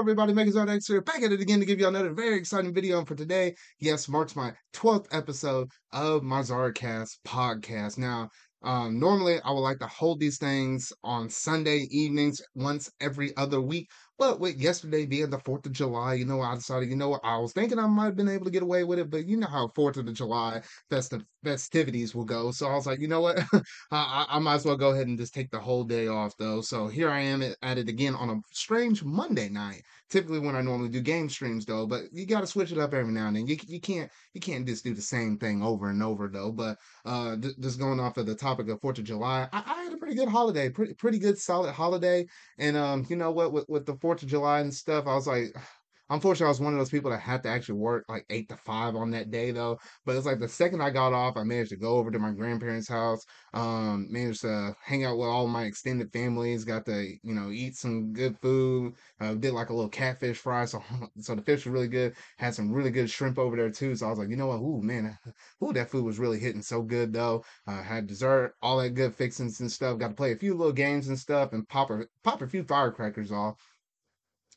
everybody? Megazord X here, back at it again to give you another very exciting video. And for today, yes, marks my 12th episode of my Zardcast podcast. Now, um, normally I would like to hold these things on Sunday evenings once every other week, but with yesterday being the 4th of July, you know, I decided, you know what, I was thinking I might have been able to get away with it, but you know how 4th of July festivities will go. So I was like, you know what, I, I, might as well go ahead and just take the whole day off though. So here I am at it again on a strange Monday night. Typically when I normally do game streams though, but you got to switch it up every now and then. You, you can't you can't just do the same thing over and over though. But uh, just going off of the topic of 4th of July, I, I had a pretty good holiday, pretty pretty good solid holiday. And um, you know what, with, with the 4th of July and stuff, I was like, unfortunately, I was one of those people that had to actually work like eight to five on that day though. But it's like the second I got off, I managed to go over to my grandparents' house, um, managed to hang out with all my extended families, got to, you know, eat some good food, uh, did like a little catfish fry. So, so the fish was really good. Had some really good shrimp over there too. So I was like, you know what? Ooh, man, ooh, that food was really hitting so good though. Uh, had dessert, all that good fixings and stuff. Got to play a few little games and stuff and pop a, pop a few firecrackers off.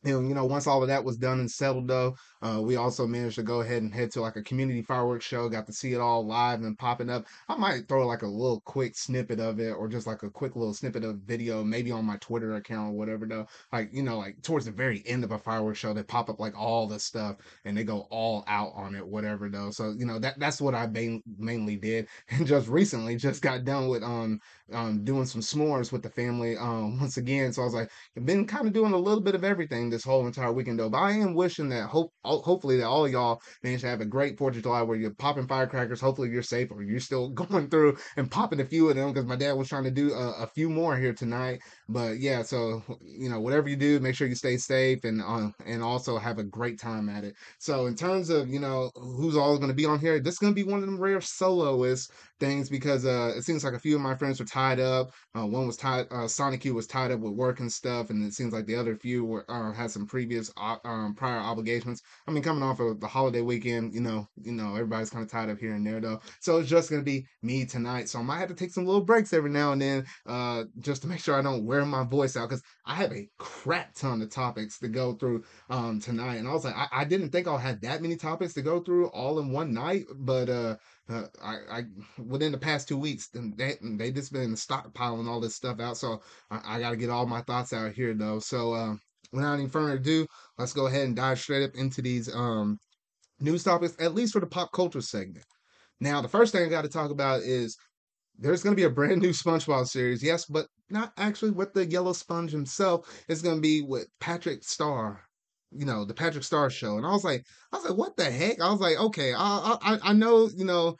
And, you know, once all of that was done and settled, though, uh, we also managed to go ahead and head to like a community fireworks show. Got to see it all live and popping up. I might throw like a little quick snippet of it, or just like a quick little snippet of video, maybe on my Twitter account or whatever. Though, like you know, like towards the very end of a fireworks show, they pop up like all the stuff and they go all out on it, whatever. Though, so you know that that's what I main, mainly did, and just recently just got done with um um doing some s'mores with the family um once again. So I was like, been kind of doing a little bit of everything this whole entire weekend though. But I am wishing that hope hopefully that all y'all manage to have a great Fourth of July where you're popping firecrackers. Hopefully you're safe or you're still going through and popping a few of them because my dad was trying to do a, a, few more here tonight. But yeah, so you know whatever you do, make sure you stay safe and uh, and also have a great time at it. So in terms of you know who's all going to be on here, this is going to be one of them rare soloists things because uh, it seems like a few of my friends were tied up. Uh, one was tied, uh, Sonic U was tied up with work and stuff, and it seems like the other few were uh, had some previous um, prior obligations. I mean, coming off of the holiday weekend, you know, you know, everybody's kind of tied up here and there though. So it's just gonna be me tonight. So I might have to take some little breaks every now and then, uh, just to make sure I don't wear my voice out because I have a crap ton of topics to go through um tonight. And I was like, I, I didn't think I'll have that many topics to go through all in one night, but uh uh, I, I within the past two weeks, they they just been stockpiling all this stuff out. So I, I got to get all my thoughts out here though. So uh, without any further ado, let's go ahead and dive straight up into these um, news topics, at least for the pop culture segment. Now, the first thing I got to talk about is there's going to be a brand new SpongeBob series, yes, but not actually with the yellow sponge himself. It's going to be with Patrick Star you know, the Patrick Star show. And I was like, I was like, what the heck? I was like, okay, I I, I know, you know,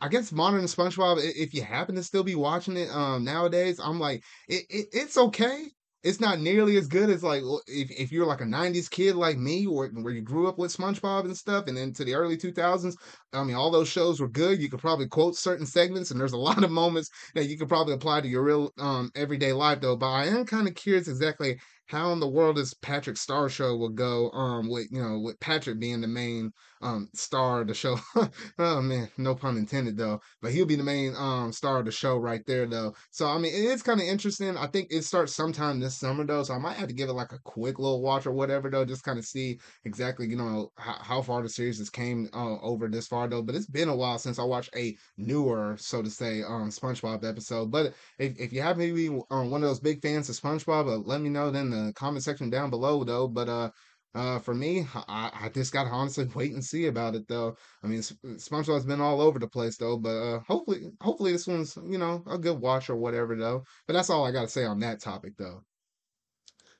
I guess modern SpongeBob, if you happen to still be watching it um nowadays, I'm like, it, it it's okay. It's not nearly as good as like if, if you're like a 90s kid like me or where you grew up with SpongeBob and stuff and into the early 2000s. I mean, all those shows were good. You could probably quote certain segments and there's a lot of moments that you could probably apply to your real um everyday life though. But I am kind of curious exactly how in the world does Patrick Star show will go um with you know with Patrick being the main um star of the show. oh man, no pun intended though. But he'll be the main um star of the show right there though. So I mean it's kind of interesting. I think it starts sometime this summer though. So I might have to give it like a quick little watch or whatever though, just kind of see exactly, you know, how, how far the series has came uh, over this far though. But it's been a while since I watched a newer, so to say, um SpongeBob episode. But if, if you happen to be um, one of those big fans of SpongeBob, uh, let me know then the comment section down below though. But uh uh, for me, I, I just gotta honestly wait and see about it though. I mean, SpongeBob's been all over the place though, but uh, hopefully, hopefully this one's you know a good watch or whatever though. But that's all I gotta say on that topic though.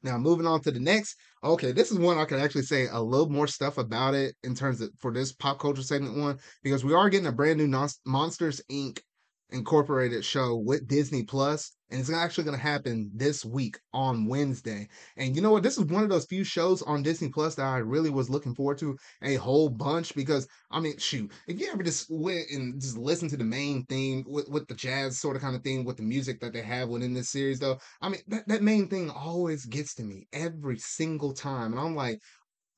Now moving on to the next. Okay, this is one I can actually say a little more stuff about it in terms of for this pop culture segment one because we are getting a brand new non- Monsters Inc. Incorporated show with Disney Plus, and it's actually going to happen this week on Wednesday. And you know what? This is one of those few shows on Disney Plus that I really was looking forward to a whole bunch because I mean, shoot, if you ever just went and just listened to the main theme with, with the jazz sort of kind of thing with the music that they have within this series, though, I mean, that, that main thing always gets to me every single time. And I'm like,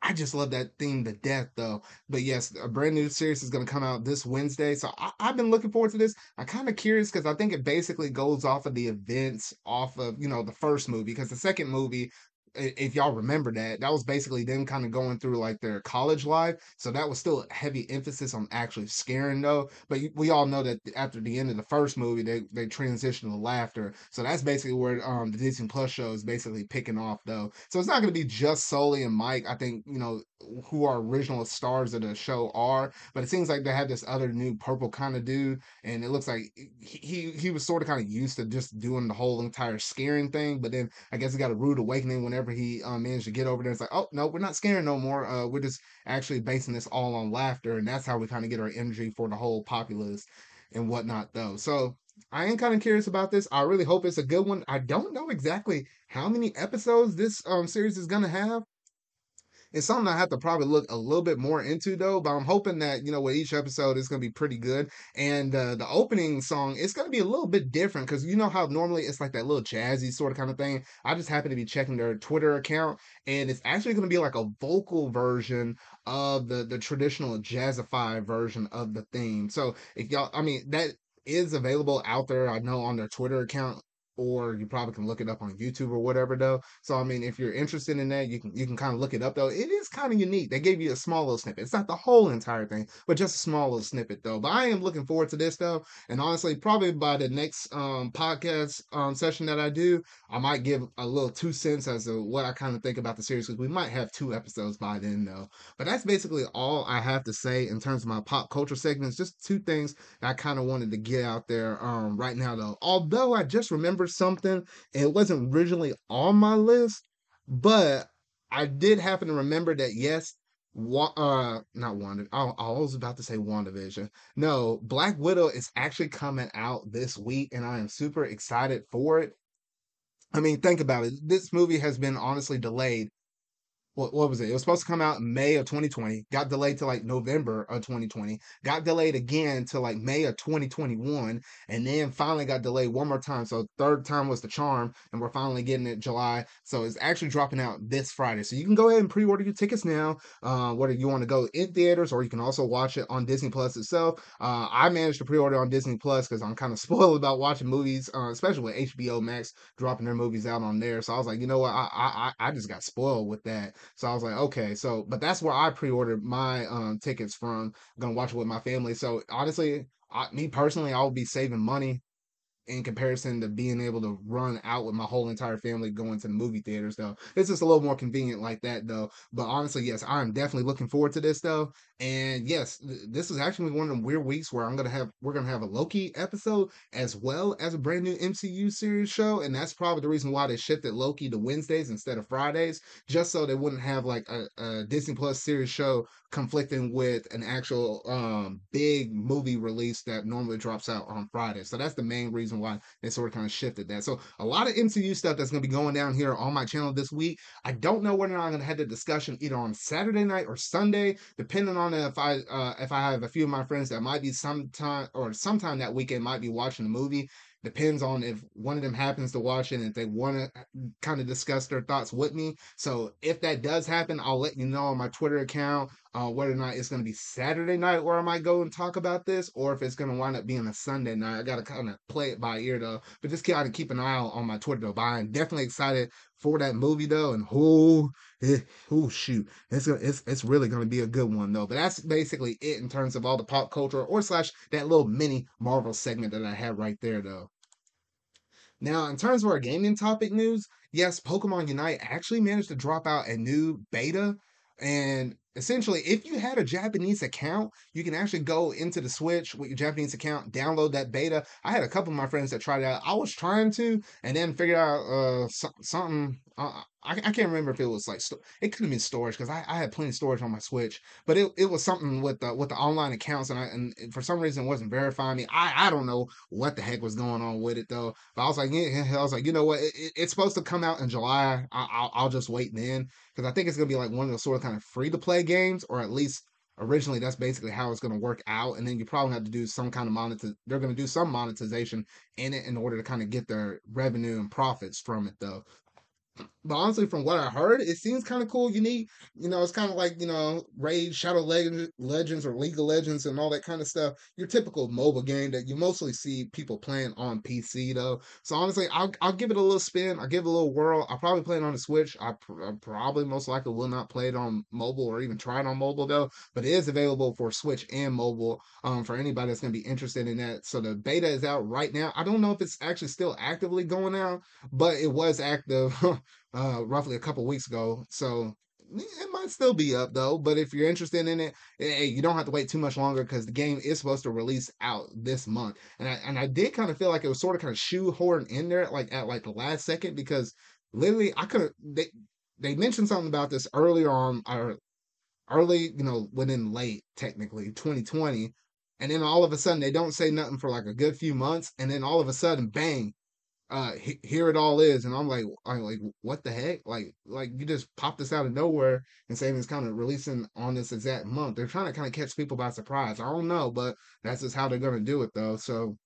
I just love that theme to death, though. But yes, a brand new series is going to come out this Wednesday. So I, have been looking forward to this. I'm kind of curious because I think it basically goes off of the events off of, you know, the first movie. Because the second movie, if y'all remember that, that was basically them kind of going through like their college life. So that was still a heavy emphasis on actually scaring though. But we all know that after the end of the first movie, they they transitioned to laughter. So that's basically where um the Disney Plus show is basically picking off though. So it's not going to be just Sully and Mike. I think you know who our original stars of the show are, but it seems like they have this other new purple kind of dude, and it looks like he he was sort of kind of used to just doing the whole entire scaring thing, but then I guess he got a rude awakening whenever he uh, managed to get over there. It's like, oh no, we're not scared no more. Uh, we're just actually basing this all on laughter, and that's how we kind of get our energy for the whole populace and whatnot, though. So I am kind of curious about this. I really hope it's a good one. I don't know exactly how many episodes this um series is gonna have. It's something I have to probably look a little bit more into though, but I'm hoping that, you know, with each episode it's going to be pretty good. And uh, the opening song, it's going to be a little bit different because you know how normally it's like that little jazzy sort of kind of thing. I just happen to be checking their Twitter account and it's actually going to be like a vocal version of the, the traditional jazzify version of the theme. So if y'all, I mean, that is available out there. I know on their Twitter account or you probably can look it up on YouTube or whatever though. So I mean, if you're interested in that, you can you can kind of look it up though. It is kind of unique. They gave you a small little snippet. It's not the whole entire thing, but just a small little snippet though. But I am looking forward to this though, and honestly, probably by the next um, podcast um, session that I do, I might give a little two cents as to what I kind of think about the series because we might have two episodes by then though. But that's basically all I have to say in terms of my pop culture segments. Just two things I kind of wanted to get out there um, right now though. Although I just remember something. It wasn't originally on my list, but I did happen to remember that yes, wa- uh, not Wanda. I, I was about to say WandaVision. No, Black Widow is actually coming out this week, and I am super excited for it. I mean, think about it. This movie has been honestly delayed what, what was it? It was supposed to come out in May of 2020, got delayed to like November of 2020, got delayed again to like May of 2021, and then finally got delayed one more time. So third time was the charm, and we're finally getting it July. So it's actually dropping out this Friday. So you can go ahead and pre-order your tickets now, uh, whether you want to go in theaters or you can also watch it on Disney Plus itself. Uh, I managed to pre-order on Disney Plus because I'm kind of spoiled about watching movies, uh, especially with HBO Max dropping their movies out on there. So I was like, you know what, I I I just got spoiled with that. So I was like, okay, so but that's where I pre-ordered my um tickets from. I'm gonna watch it with my family. So honestly, I, me personally, I will be saving money in comparison to being able to run out with my whole entire family going to the movie theaters though. It's just a little more convenient like that though. But honestly yes i'm definitely looking forward to this though. And yes th- this is actually one of the weird weeks where i'm gonna have we're gonna have a loki episode as well as a brand new mcu series show. And that's probably the reason why they shifted loki to wednesdays instead of fridays just so they wouldn't have like a, a disney plus series show conflicting with an actual um big movie release that normally drops out on friday so that's the main reason why they sort of kind of shifted that. So a lot of MCU stuff that's going to be going down here on my channel this week. I don't know whether or not I'm going to have the discussion either on Saturday night or Sunday, depending on if I uh, if I have a few of my friends that might be sometime or sometime that weekend might be watching the movie depends on if one of them happens to watch it and if they want to kind of discuss their thoughts with me. So if that does happen, I'll let you know on my Twitter account uh, whether or not it's going to be Saturday night where I might go and talk about this, or if it's going to wind up being a Sunday night. I got to kind of play it by ear though, but just kind of keep an eye out on my Twitter though. But I'm definitely excited for that movie though, and who, oh shoot, it's gonna, it's it's really going to be a good one though. But that's basically it in terms of all the pop culture or slash that little mini Marvel segment that I have right there though. Now, in terms of our gaming topic news, yes, Pokemon Unite actually managed to drop out a new beta and essentially, if you had a Japanese account, you can actually go into the Switch with your Japanese account, download that beta. I had a couple of my friends that tried it out. I was trying to, and then figured out uh, so- something. I, I can't remember if it was like it could have been storage because I, I had plenty of storage on my Switch, but it, it was something with the with the online accounts and I and for some reason it wasn't verifying me. I I don't know what the heck was going on with it though. But I was like, yeah, I was like, you know what? It, it, it's supposed to come out in July. I, will I'll just wait then because I think it's gonna be like one of those sort of kind of free to play games, or at least originally that's basically how it's going to work out and then you probably have to do some kind of monitor they're going to do some monetization in it in order to kind of get their revenue and profits from it though but honestly, from what I heard, it seems kind of cool, unique. You know, it's kind of like you know, Raid, Shadow Legends, Legends, or League of Legends, and all that kind of stuff. Your typical mobile game that you mostly see people playing on PC, though. So honestly, I'll I'll give it a little spin. I'll give it a little whirl. I'll probably play it on the Switch. I, pr- I probably most likely will not play it on mobile or even try it on mobile though. But it is available for Switch and mobile. Um, for anybody that's going to be interested in that. So the beta is out right now. I don't know if it's actually still actively going out, but it was active. uh, roughly a couple weeks ago. So it might still be up though. But if you're interested in it, hey, you don't have to wait too much longer because the game is supposed to release out this month. And I and I did kind of feel like it was sort of kind of shoehorned in there, like at like the last second, because literally I could they they mentioned something about this earlier on or early, you know, within late technically 2020. And then all of a sudden they don't say nothing for like a good few months, and then all of a sudden, bang, uh here it all is and i'm like i'm like what the heck like like you just popped this out of nowhere and saying it's kind of releasing on this exact month they're trying to kind of catch people by surprise i don't know but that's just how they're gonna do it though so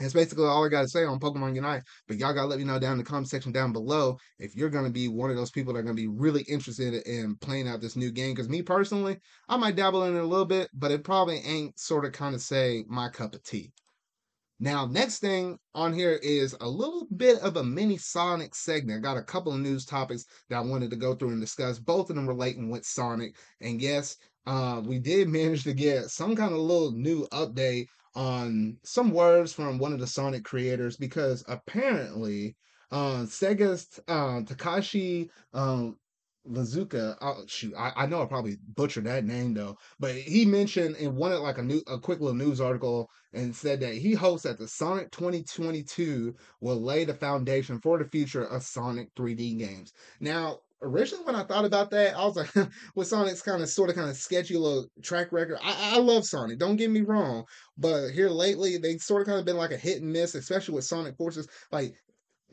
that's basically all I got to say on Pokemon Unite. But y'all got to let me know down in the comment section down below if you're going to be one of those people that are going to be really interested in playing out this new game. Because me personally, I might dabble in it a little bit, but it probably ain't sort of kind of say my cup of tea. Now, next thing on here is a little bit of a mini Sonic segment. I got a couple of news topics that I wanted to go through and discuss, both of them relating with Sonic. And yes, uh, we did manage to get some kind of little new update on some words from one of the Sonic creators because apparently uh, Sega's uh, Takashi um, Lazuka, oh, shoot, I, I know I probably butchered that name though, but he mentioned in one of like a new a quick little news article and said that he hopes that the Sonic 2022 will lay the foundation for the future of Sonic 3D games. Now, originally when I thought about that, I was like, with Sonic's kind of sort of kind of sketchy little track record. I, I love Sonic, don't get me wrong, but here lately they sort of kind of been like a hit and miss, especially with Sonic Forces. Like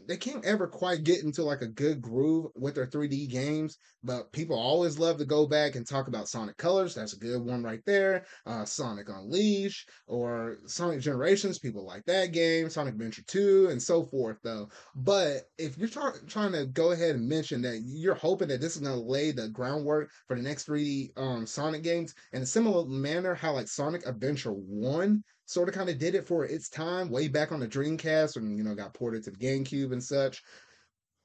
they can't ever quite get into like a good groove with their 3D games, but people always love to go back and talk about Sonic Colors. That's a good one right there. Uh, Sonic Unleashed or Sonic Generations. People like that game. Sonic Adventure 2 and so forth, though. But if you're tra- trying to go ahead and mention that you're hoping that this is going to lay the groundwork for the next 3D um, Sonic games in a similar manner, how like Sonic Adventure 1 sort of kind of did it for its time way back on the Dreamcast and you know got ported to the GameCube and such.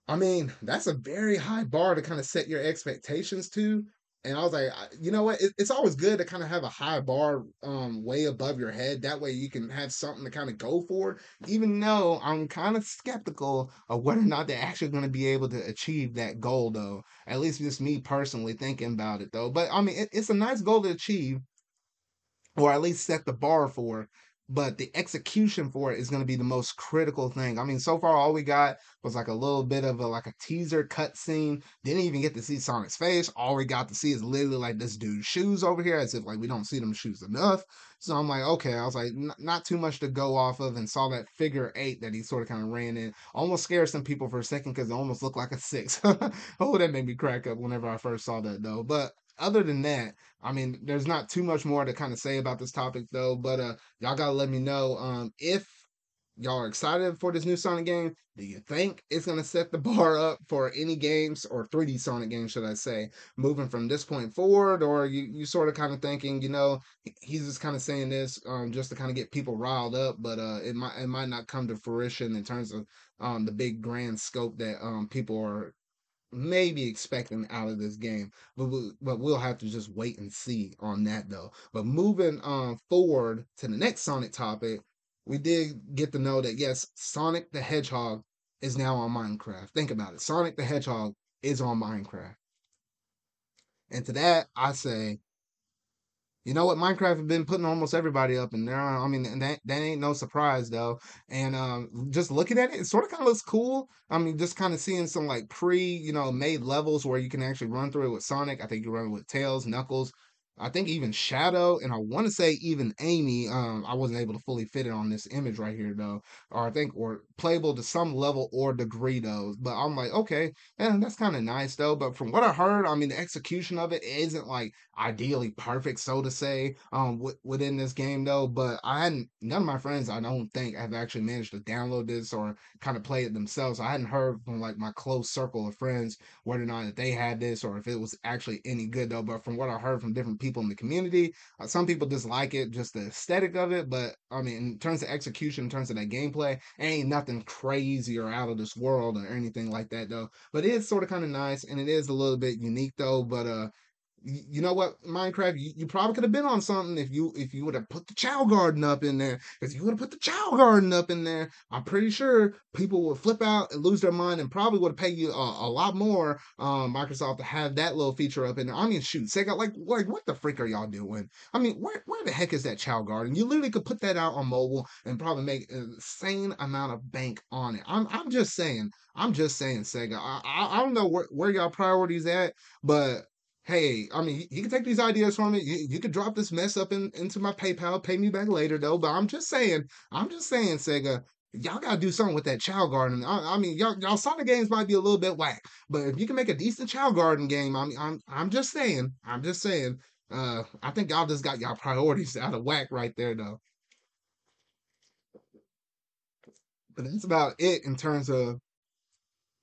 I mean, that's a very high bar to kind of set your expectations to. And I was like, you know what? it's always good to kind of have a high bar um, way above your head. That way you can have something to kind of go for. Even though I'm kind of skeptical of whether or not they're actually going to be able to achieve that goal, though. At least just me personally thinking about it, though. But I mean, it, it's a nice goal to achieve or at least set the bar for. But the execution for it is going to be the most critical thing. I mean, so far all we got was like a little bit of a like a teaser cutscene. Didn't even get to see Sonic's face. All we got to see is literally like this dude's shoes over here, as if like we don't see them shoes enough. So I'm like, okay. I was like, not too much to go off of, and saw that figure eight that he sort of kind of ran in. Almost scared some people for a second because it almost looked like a six. oh, that made me crack up whenever I first saw that though. But other than that, I mean, there's not too much more to kind of say about this topic though. But uh, y'all gotta let me know um if y'all are excited for this new Sonic game. Do you think it's gonna set the bar up for any games or 3D Sonic games, should I say, moving from this point forward? Or you you sort of kind of thinking, you know, he's just kind of saying this um just to kind of get people riled up, but uh it might it might not come to fruition in terms of um the big grand scope that um people are maybe expecting out of this game, but we, but we'll have to just wait and see on that though. But moving um forward to the next Sonic topic, we did get to know that yes, Sonic the Hedgehog is now on Minecraft. Think about it, Sonic the Hedgehog is on Minecraft, and to that I say you know what? Minecraft have been putting almost everybody up and there. I mean, that that ain't no surprise though. And um, just looking at it, it sort of kind of looks cool. I mean, just kind of seeing some like pre, you know, made levels where you can actually run through it with Sonic. I think you run with Tails, Knuckles. I think even Shadow, and I want to say even Amy. Um, I wasn't able to fully fit it on this image right here though. Or I think, or playable to some level or degree though. But I'm like, okay, and that's kind of nice though. But from what I heard, I mean, the execution of it isn't like ideally perfect, so to say, um, w- within this game though. But I hadn't, none of my friends, I don't think, have actually managed to download this or kind of play it themselves. I hadn't heard from like my close circle of friends whether or not that they had this or if it was actually any good though. But from what I heard from different people in the community, uh, some people dislike it, just the aesthetic of it. But I mean, in terms of execution, in terms of that gameplay, ain't nothing crazy or out of this world or anything like that though. But it is sort of kind of nice and it is a little bit unique though. But uh, you know what, Minecraft, you, you probably could have been on something if you if you would have put the Chao Garden up in there. If you would have put the Chao Garden up in there, I'm pretty sure people would flip out and lose their mind and probably would pay you a, a lot more, um, Microsoft, to have that little feature up in there. I mean, shoot, Sega, like, like what the freak are y'all doing? I mean, where where the heck is that Chao Garden? You literally could put that out on mobile and probably make an insane amount of bank on it. I'm I'm just saying. I'm just saying, Sega. I I, I don't know where, where y'all priorities at, but hey, I mean, you can take these ideas from me. You, you could drop this mess up in, into my PayPal, pay me back later, though. But I'm just saying, I'm just saying, Sega, y'all gotta do something with that Chao Garden. I, I, mean, y'all, y'all Sonic games might be a little bit whack, but if you can make a decent Chao Garden game, I mean, I'm, I'm just saying, I'm just saying. Uh, I think y'all just got y'all priorities out of whack right there, though. But that's about it in terms of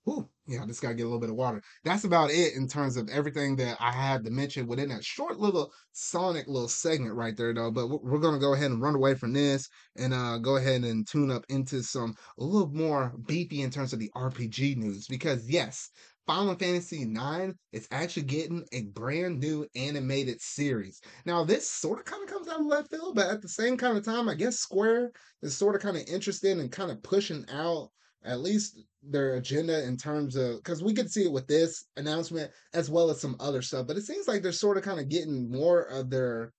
Whew, yeah, I just gotta get a little bit of water. That's about it in terms of everything that I had to mention within that short little Sonic little segment right there, though. But we're gonna go ahead and run away from this and uh, go ahead and tune up into some a little more beefy in terms of the RPG news because yes, Final Fantasy IX is actually getting a brand new animated series. Now, this sort of kind of comes out of left field, but at the same kind of time, I guess Square is sort of kind of interested in kind of pushing out at least their agenda in terms of because we could see it with this announcement as well as some other stuff, but it seems like they're sort of kind of getting more of their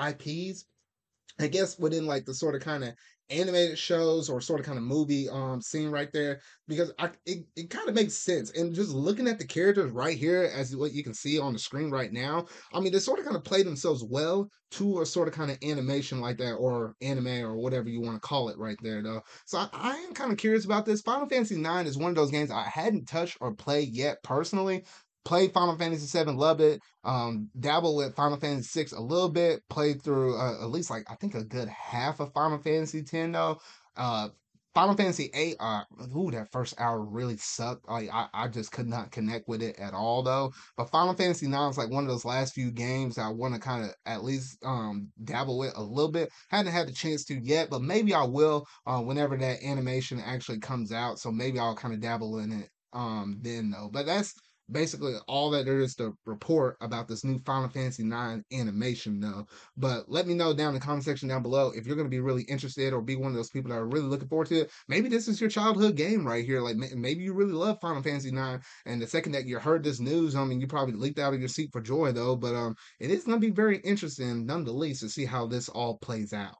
IPs, I guess, within like the sort of kind of animated shows or sort of kind of movie um scene right there because I it, it kind of makes sense and just looking at the characters right here as what you can see on the screen right now I mean they sort of kind of play themselves well to a sort of kind of animation like that or anime or whatever you want to call it right there though. So I, I am kind of curious about this. Final Fantasy 9 is one of those games I hadn't touched or played yet personally played Final Fantasy VII, loved it. Um, dabbled with Final Fantasy VI a little bit. Played through uh, at least like I think a good half of Final Fantasy X though. Uh, Final Fantasy VIII, uh, ooh, that first hour really sucked. Like I, I just could not connect with it at all though. But Final Fantasy IX is like one of those last few games I want to kind of at least um dabble with a little bit. Hadn't had the chance to yet, but maybe I will uh, whenever that animation actually comes out. So maybe I'll kind of dabble in it um then though. But that's basically all that there is to report about this new Final Fantasy IX animation though. But let me know down in the comment section down below if you're going to be really interested or be one of those people that are really looking forward to it. Maybe this is your childhood game right here. Like maybe you really love Final Fantasy IX, and the second that you heard this news, I mean, you probably leaped out of your seat for joy though. But um, it is going to be very interesting none the least, to see how this all plays out.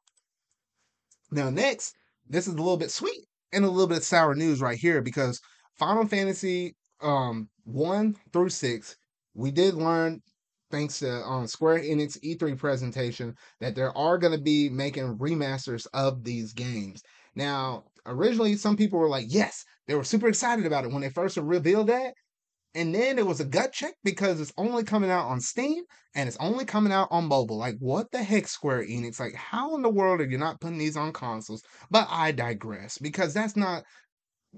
Now, next, this is a little bit sweet and a little bit sour news right here because Final Fantasy um one through six, we did learn thanks to um, Square Enix E3 presentation that there are going to be making remasters of these games. Now, originally, some people were like, yes, they were super excited about it when they first revealed that. And then it was a gut check because it's only coming out on Steam and it's only coming out on mobile. Like, what the heck, Square Enix? Like, how in the world are you not putting these on consoles? But I digress because that's not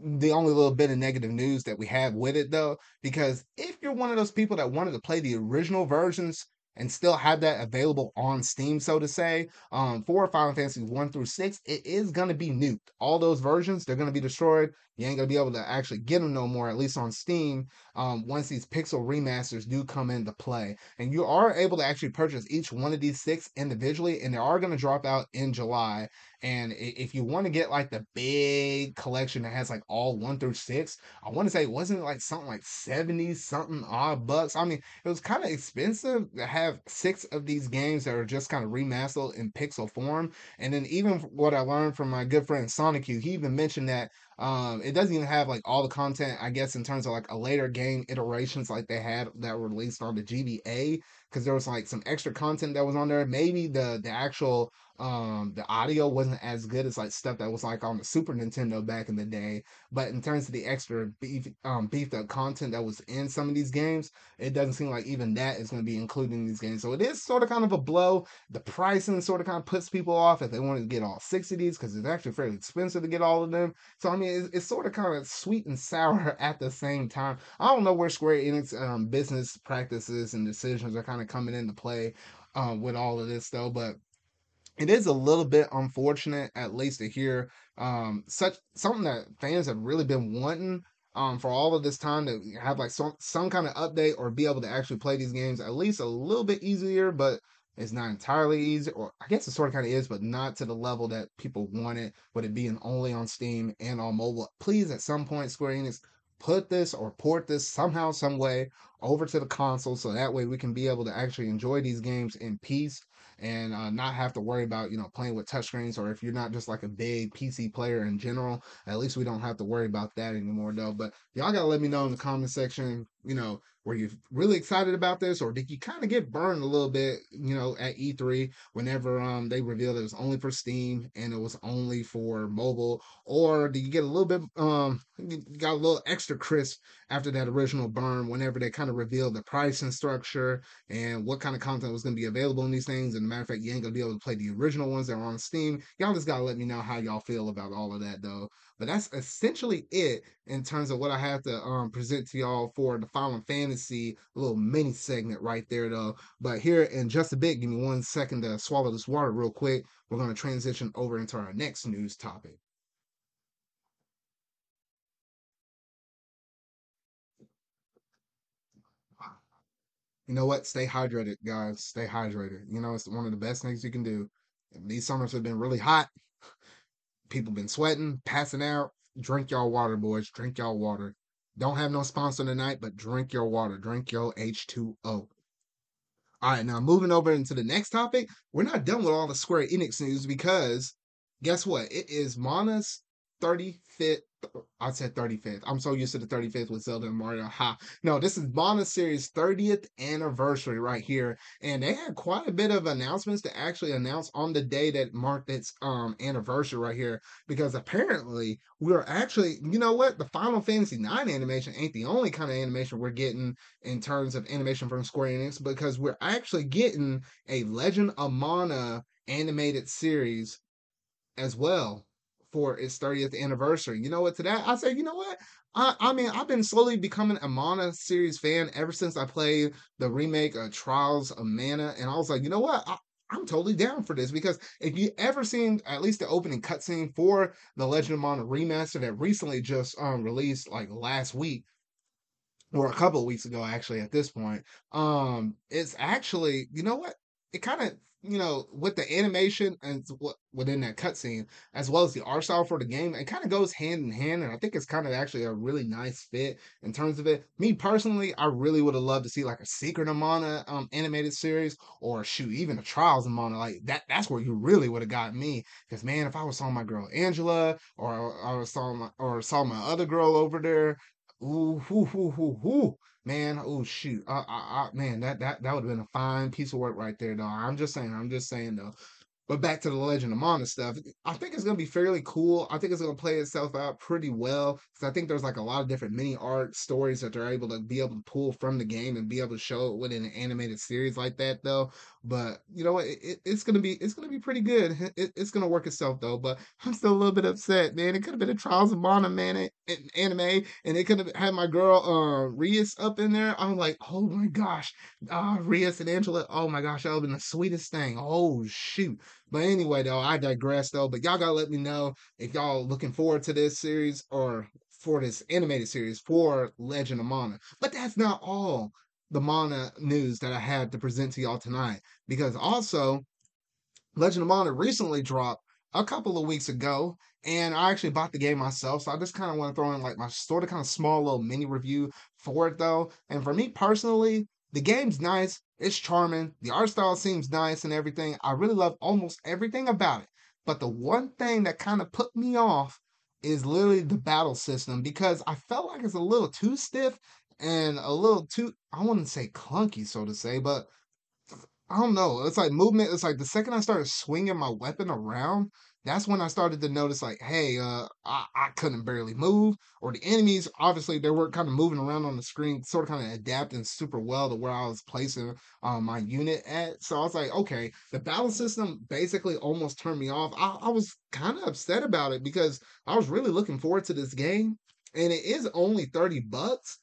the only little bit of negative news that we have with it though because if you're one of those people that wanted to play the original versions and still have that available on Steam, so to say, um, for Final Fantasy 1 through 6, it is going to be nuked. All those versions, they're going to be destroyed. You ain't going to be able to actually get them no more, at least on Steam, um, once these pixel remasters do come into play. And you are able to actually purchase each one of these six individually, and they are going to drop out in July. And if you want to get like the big collection that has like all one through six, I want to say it wasn't like something like 70 something odd bucks. I mean, it was kind of expensive to have six of these games that are just kind of remastered in pixel form. And then even what I learned from my good friend Sonic he even mentioned that Um, it doesn't even have like all the content, I guess, in terms of like a later game iterations like they had that were released on the GBA because there was like some extra content that was on there. Maybe the the actual um the audio wasn't as good as like stuff that was like on the Super Nintendo back in the day. But in terms of the extra beef um beefed up content that was in some of these games, it doesn't seem like even that is going to be included in these games. So it is sort of kind of a blow. The pricing sort of kind of puts people off if they wanted to get all six of these because it's actually fairly expensive to get all of them. So I mean, it's, it's sort of kind of sweet and sour at the same time. I don't know where Square Enix um, business practices and decisions are kind of coming into play um, with all of this though, but it is a little bit unfortunate, at least to hear um, such something that fans have really been wanting um, for all of this time to have like some some kind of update or be able to actually play these games at least a little bit easier, but it's not entirely easy, or I guess it sort of kind of is, but not to the level that people want it, with it being only on Steam and on mobile. Please, at some point, Square Enix, put this or port this somehow, some way over to the console so that way we can be able to actually enjoy these games in peace and uh, not have to worry about you know playing with touchscreens or if you're not just like a big PC player in general. At least we don't have to worry about that anymore though. But y'all gotta let me know in the comment section. You know, were you really excited about this, or did you kind of get burned a little bit? You know, at E3 whenever um they revealed it was only for Steam and it was only for mobile, or did you get a little bit um got a little extra crisp after that original burn whenever they kind of revealed the pricing structure and what kind of content was going to be available in these things? And matter of fact, you ain't gonna be able to play the original ones that are on Steam. Y'all just gotta let me know how y'all feel about all of that though. But that's essentially it in terms of what I have to um, present to y'all for the Final Fantasy little mini segment right there though. But here in just a bit, give me one second to swallow this water real quick. We're gonna transition over into our next news topic. you know what? Stay hydrated, guys. Stay hydrated. You know, it's one of the best things you can do. These summers have been really hot. People been sweating, passing out. Drink y'all water, boys. Drink y'all water. Don't have no sponsor tonight, but drink your water. Drink your H2O. All right, now moving over into the next topic. We're not done with all the Square Enix news because guess what? It is Mana's 35th I said 35th. I'm so used to the 35th with Zelda and Mario. Ha. No, this is Mana Series 30th anniversary right here. And they had quite a bit of announcements to actually announce on the day that marked its um anniversary right here. Because apparently we're actually, you know what? The Final Fantasy 9 animation ain't the only kind of animation we're getting in terms of animation from Square Enix because we're actually getting a Legend of Mana animated series as well for its 30th anniversary. You know what? To that, I say, you know what? I, I mean, I've been slowly becoming a Mana series fan ever since I played the remake of Trials of Mana, and I was like, you know what? I, I'm totally down for this because if you ever seen at least the opening cutscene for the Legend of Mana remaster that recently just um released like last week or a couple weeks ago actually at this point, um, it's actually you know what? It kind of you know, with the animation and what within that cutscene, as well as the art style for the game, it kind of goes hand in hand. And I think it's kind of actually a really nice fit in terms of it. Me personally, I really would have loved to see like a Secret of um, animated series or shoot, even a Trials of Mana. Like that, that's where you really would have got me. Because man, if I was saw my girl Angela or or saw my or saw my other girl over there, ooh, hoo, hoo, hoo, hoo man, oh shoot, I, I, I, man, that that that would have been a fine piece of work right there, though. I'm just saying, I'm just saying, though. But back to the Legend of Mana stuff, I think it's gonna be fairly cool. I think it's gonna play itself out pretty well because I think there's like a lot of different mini art stories that they're able to be able to pull from the game and be able to show it within an animated series like that, though. But you know what? It, it's gonna be it's gonna be pretty good. It, it's gonna work itself though. But I'm still a little bit upset, man. It could have been a Trials of Mana man anime, and it could have had my girl uh Riesz up in there. I'm like, oh my gosh, uh Riesz and Angela. Oh my gosh, that would have been the sweetest thing. Oh shoot. But anyway, though, I digress though. But y'all gotta let me know if y'all looking forward to this series or for this animated series for Legend of Mana. But that's not all the Mana news that I had to present to y'all tonight. Because also, Legend of Mana recently dropped a couple of weeks ago, and I actually bought the game myself. So I just kind of want to throw in like my sort of kind of small little mini review for it though. And for me personally, the game's nice. It's charming. The art style seems nice and everything. I really love almost everything about it. But the one thing that kind of put me off is literally the battle system because I felt like it's a little too stiff and a little too I wouldn't say clunky, so to say, but I don't know. It's like movement. It's like the second I started swinging my weapon around, that's when I started to notice, like, hey, uh, I, I couldn't barely move, or the enemies, obviously, they were kind of moving around on the screen, sort of kind of adapting super well to where I was placing um, my unit at. So I was like, okay, the battle system basically almost turned me off. I, I was kind of upset about it because I was really looking forward to this game, and it is only 30 bucks.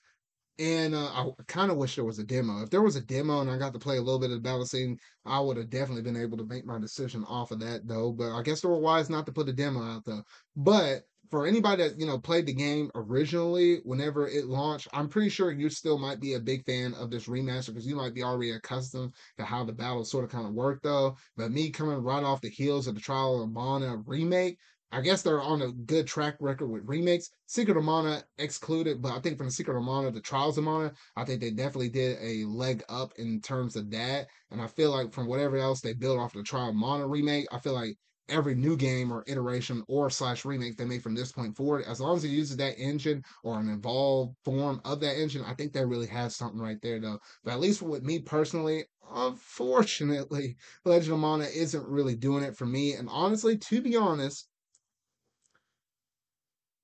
And uh, I kind of wish there was a demo. If there was a demo and I got to play a little bit of the battle scene, I would have definitely been able to make my decision off of that, though. But I guess they were wise not to put a demo out, though. But for anybody that you know played the game originally, whenever it launched, I'm pretty sure you still might be a big fan of this remaster because you might be already accustomed to how the battles sort of kind of work, though. But me coming right off the heels of the Trial of Mana remake, I guess they're on a good track record with remakes. Secret of Mana excluded, but I think from the Secret of Mana, to Trials of Mana, I think they definitely did a leg up in terms of that. And I feel like from whatever else they built off the Trial of Mana remake, I feel like every new game or iteration or slash remake they make from this point forward, as long as it uses that engine or an evolved form of that engine, I think that really has something right there though. But at least with me personally, unfortunately, Legend of Mana isn't really doing it for me. And honestly, to be honest,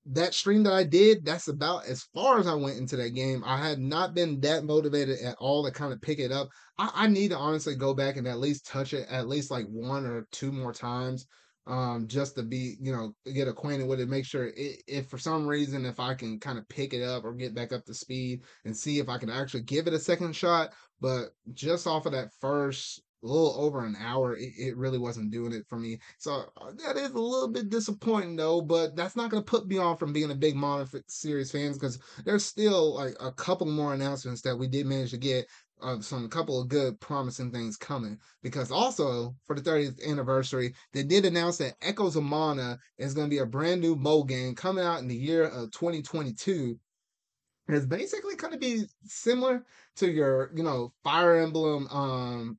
that stream that I did, that's about as far as I went into that game. I had not been that motivated at all to kind of pick it up. I, I need to honestly go back and at least touch it at least like one or two more times um just to be you know get acquainted with it make sure it, if for some reason if i can kind of pick it up or get back up to speed and see if i can actually give it a second shot but just off of that first a little over an hour, it, it, really wasn't doing it for me. So uh, that is a little bit disappointing though, but that's not going to put me off from being a big Mana series fans because there's still like a couple more announcements that we did manage to get of uh, some couple of good promising things coming because also for the 30th anniversary they did announce that echoes of mana is going to be a brand new mode game coming out in the year of 2022 it's basically going to be similar to your you know fire emblem um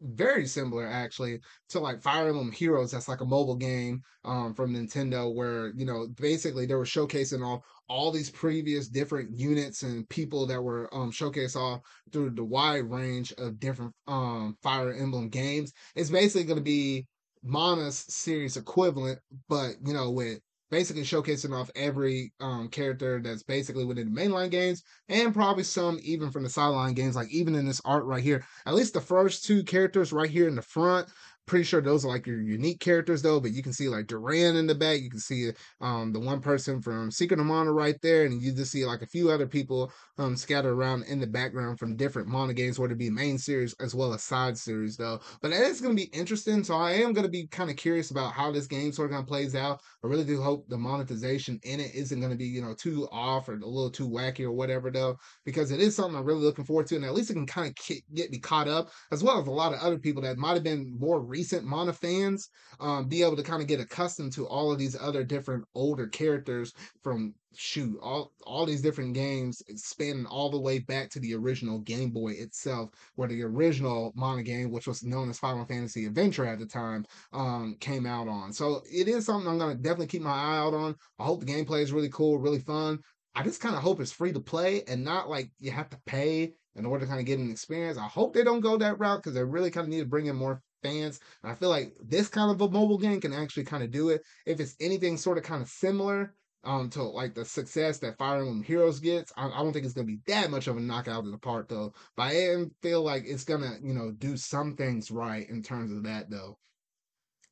very similar actually to like Fire Emblem Heroes. That's like a mobile game um, from Nintendo where you know basically they were showcasing all all these previous different units and people that were um, showcased all through the wide range of different um, Fire Emblem games. It's basically going to be Mana's series equivalent, but you know with basically showcasing off every um, character that's basically within the mainline games and probably some even from the sideline games like even in this art right here. At least the first two characters right here in the front pretty sure those are like your unique characters though, but you can see like Duran in the back. You can see um the one person from Secret of Mana right there, and you just see like a few other people um scattered around in the background from different Mana games, whether it be main series as well as side series though. But is gonna be interesting. So I am gonna be kind of curious about how this game sort of kind of plays out. I really do hope the monetization in it isn't gonna be, you know, too off or a little too wacky or whatever though, because it is something I'm really looking forward to, and at least it can kind of get me caught up, as well as a lot of other people that might have been more recent Mana fans um, be able to kind of get accustomed to all of these other different older characters from shoot all all these different games spanning all the way back to the original Game Boy itself, where the original Mana game, which was known as Final Fantasy Adventure at the time, um, came out on. So it is something I'm gonna definitely keep my eye out on. I hope the gameplay is really cool, really fun. I just kind of hope it's free to play and not like you have to pay in order to kind of get an experience. I hope they don't go that route because they really kind of need to bring in more fans. And I feel like this kind of a mobile game can actually kind of do it. If it's anything sort of kind of similar um to like the success that Fire Emblem Heroes gets, I, I don't think it's gonna be that much of a knockout of the park though. But I feel like it's gonna, you know, do some things right in terms of that though.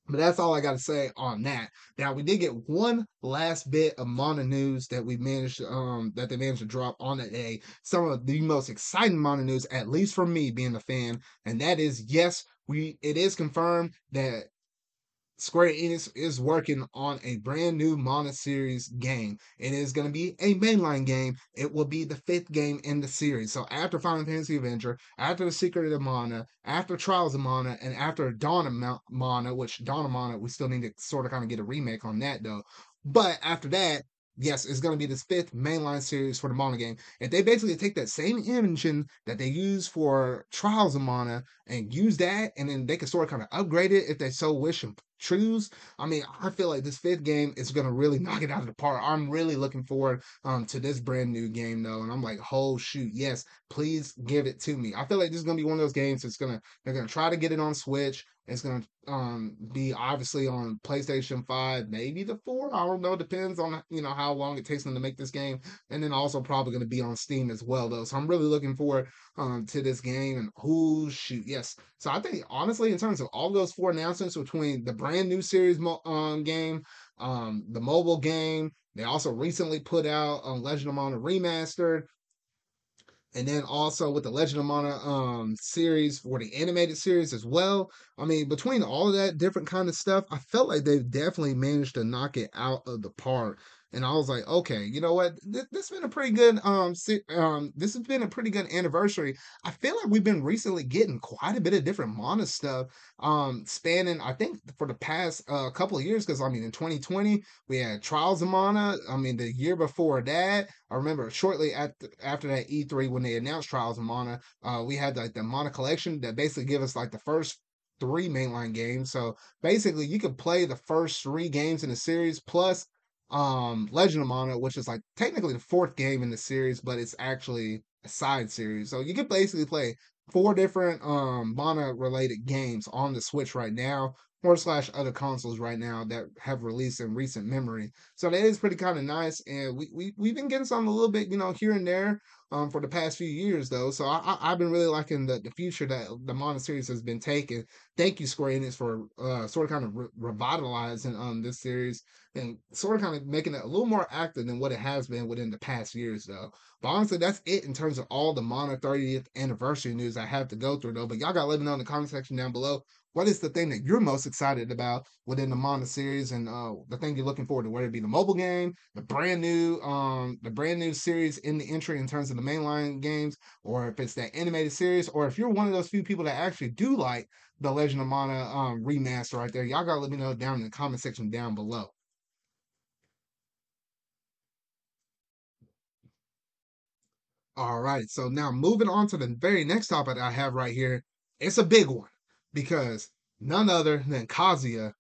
But that's all I got to say on that. Now we did get one last bit of Mana news that we managed, um, that they managed to drop on that day. Some of the most exciting Mana news, at least for me being a fan, and that is yes, we it is confirmed that Square Enix is working on a brand new Mana series game. It is going to be a mainline game. It will be the fifth game in the series. So after Final Fantasy Adventure, after The Secret of Mana, after Trials of Mana, and after Dawn of Mana, which Dawn of Mana, we still need to sort of kind of get a remake on that though. But after that, yes, it's going to be this fifth mainline series for the Mana game. If they basically take that same engine that they use for Trials of Mana and use that, and then they can sort of kind of upgrade it if they so wish and choose. I mean, I feel like this fifth game is going to really knock it out of the park. I'm really looking forward um, to this brand new game though, and I'm like, oh shoot, yes, please give it to me. I feel like this is going to be one of those games that's gonna they're gonna try to get it on Switch. It's gonna um, be obviously on PlayStation Five, maybe the four. I don't know. Depends on you know how long it takes them to make this game, and then also probably going to be on Steam as well, though. So I'm really looking forward um, to this game. And who shoot, yes. So I think honestly, in terms of all those four announcements between the brand new series um, game, um, the mobile game, they also recently put out um, Legend of Mana Remastered, and then also with the Legend of Mana um series for the animated series as well. I mean, between all of that different kind of stuff, I felt like they've definitely managed to knock it out of the park and I was like, okay, you know what? This, this has been a pretty good um um this has been a pretty good anniversary. I feel like we've been recently getting quite a bit of different mana stuff um spanning I think for the past uh, couple of years because I mean in 2020 we had Trials of Mana. I mean the year before that, I remember shortly after after that E3 when they announced Trials of Mana, uh we had like the Mana collection that basically give us like the first three mainline games. So basically, you could play the first three games in the series plus um Legend of Mana, which is like technically the fourth game in the series, but it's actually a side series. So you can basically play four different um Mana related games on the Switch right now, or slash other consoles right now that have released in recent memory. So that is pretty kind of nice. And we, we we've been getting some a little bit, you know, here and there um, for the past few years, though. So I, I, have been really liking the, the future that the Mana series has been taking. Thank you, Square Enix, for uh, sort of kind of re- revitalizing um, this series and sort of kind of making it a little more active than what it has been within the past years, though. But honestly, that's it in terms of all the Mana 30th anniversary news I have to go through, though. But y'all got let me know in the comment section down below what is the thing that you're most excited about within the Mana series and uh, the thing you're looking forward to, whether it be the mobile game, the brand new um, the brand new series in the entry in terms of the mainline games, or if it's that animated series, or if you're one of those few people that actually do like the Legend of Mana um, remaster right there, y'all gotta let me know down in the comment section down below. All right, so now moving on to the very next topic I have right here. It's a big one because none other than Kazuya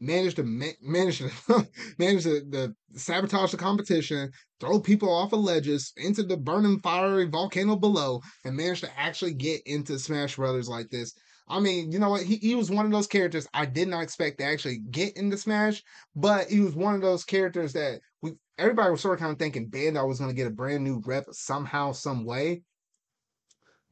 managed to ma- manage to manage to, to, sabotage the competition, throw people off of ledges into the burning fiery volcano below, and managed to actually get into Smash Brothers like this. I mean, you know what? He, he was one of those characters I did not expect to actually get into Smash, but he was one of those characters that we everybody was sort of kind of thinking Bandai was going to get a brand new rep somehow, some way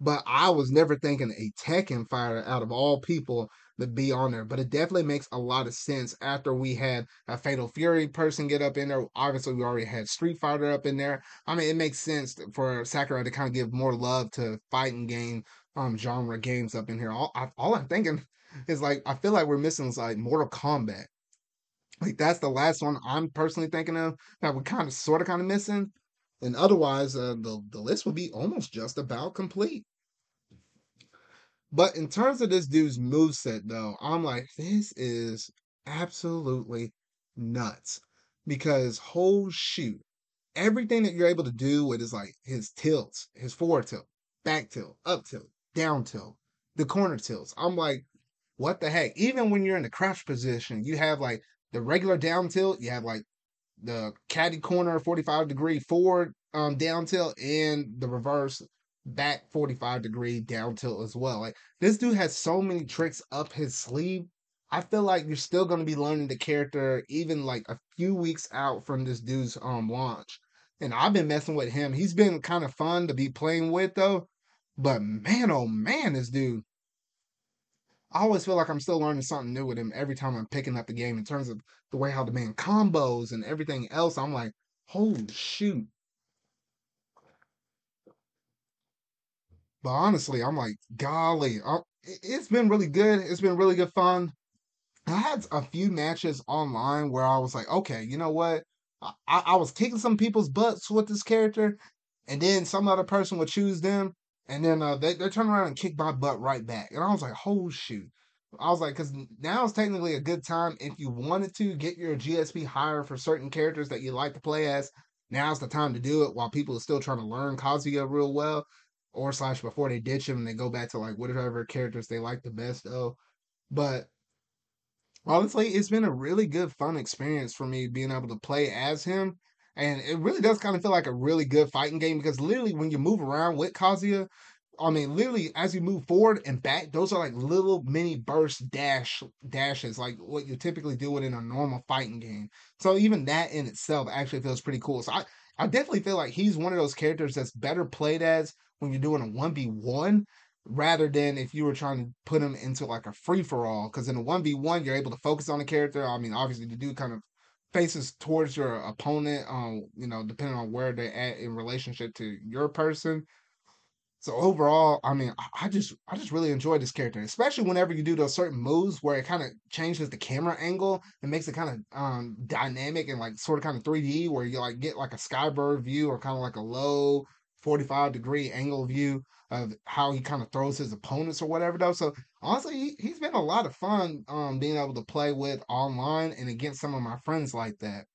but I was never thinking a Tekken fighter out of all people to be on there. But it definitely makes a lot of sense after we had a Fatal Fury person get up in there. Obviously, we already had Street Fighter up in there. I mean, it makes sense for Sakurai to kind of give more love to fighting game um genre games up in here. All, I, all I'm thinking is like I feel like we're missing like Mortal Kombat. Like that's the last one I'm personally thinking of that we're kind of sort of kind of missing. And otherwise, uh, the the list would be almost just about complete. But in terms of this dude's move set, though, I'm like, this is absolutely nuts. Because whole shoot, everything that you're able to do with is like his tilts, his forward tilt, back tilt, up tilt, down tilt, the corner tilts. I'm like, what the heck? Even when you're in the crouch position, you have like the regular down tilt, you have like the caddy corner 45 degree forward um down tilt and the reverse back 45 degree down tilt as well. Like this dude has so many tricks up his sleeve. I feel like you're still going to be learning the character even like a few weeks out from this dude's um launch. And I've been messing with him. He's been kind of fun to be playing with though. But man, oh man, this dude. I always feel like I'm still learning something new with him every time I'm picking up the game in terms of the way how the man combos and everything else. I'm like, holy shoot. But honestly, I'm like, golly, uh, it's been really good. It's been really good fun. I had a few matches online where I was like, okay, you know what? I, I was kicking some people's butts with this character, and then some other person would choose them, and then uh, they, they turn around and kick my butt right back. And I was like, oh, shoot. I was like, because now is technically a good time if you wanted to get your GSP higher for certain characters that you like to play as. Now's the time to do it while people are still trying to learn Kazuya real well, or slash before they ditch him and they go back to like whatever characters they like the best of. But honestly, it's been a really good fun experience for me being able to play as him. And it really does kind of feel like a really good fighting game because literally when you move around with Kazuya, I mean, literally as you move forward and back, those are like little mini burst dash dashes, like what you typically do it in a normal fighting game. So even that in itself actually feels pretty cool. So I, I definitely feel like he's one of those characters that's better played as when you're doing a one v one rather than if you were trying to put them into like a free for all. Because in a one v one, you're able to focus on the character. I mean, obviously, the dude kind of faces towards your opponent. Um, you know, depending on where they're at in relationship to your person. So overall, I mean, I, just I just really enjoy this character, especially whenever you do those certain moves where it kind of changes the camera angle and makes it kind of um dynamic and like sort of kind of 3D where you like get like a skybird view or kind of like a low 45 degree angle view of how he kind of throws his opponents or whatever though. So honestly, he, he's been a lot of fun um being able to play with online and against some of my friends like that.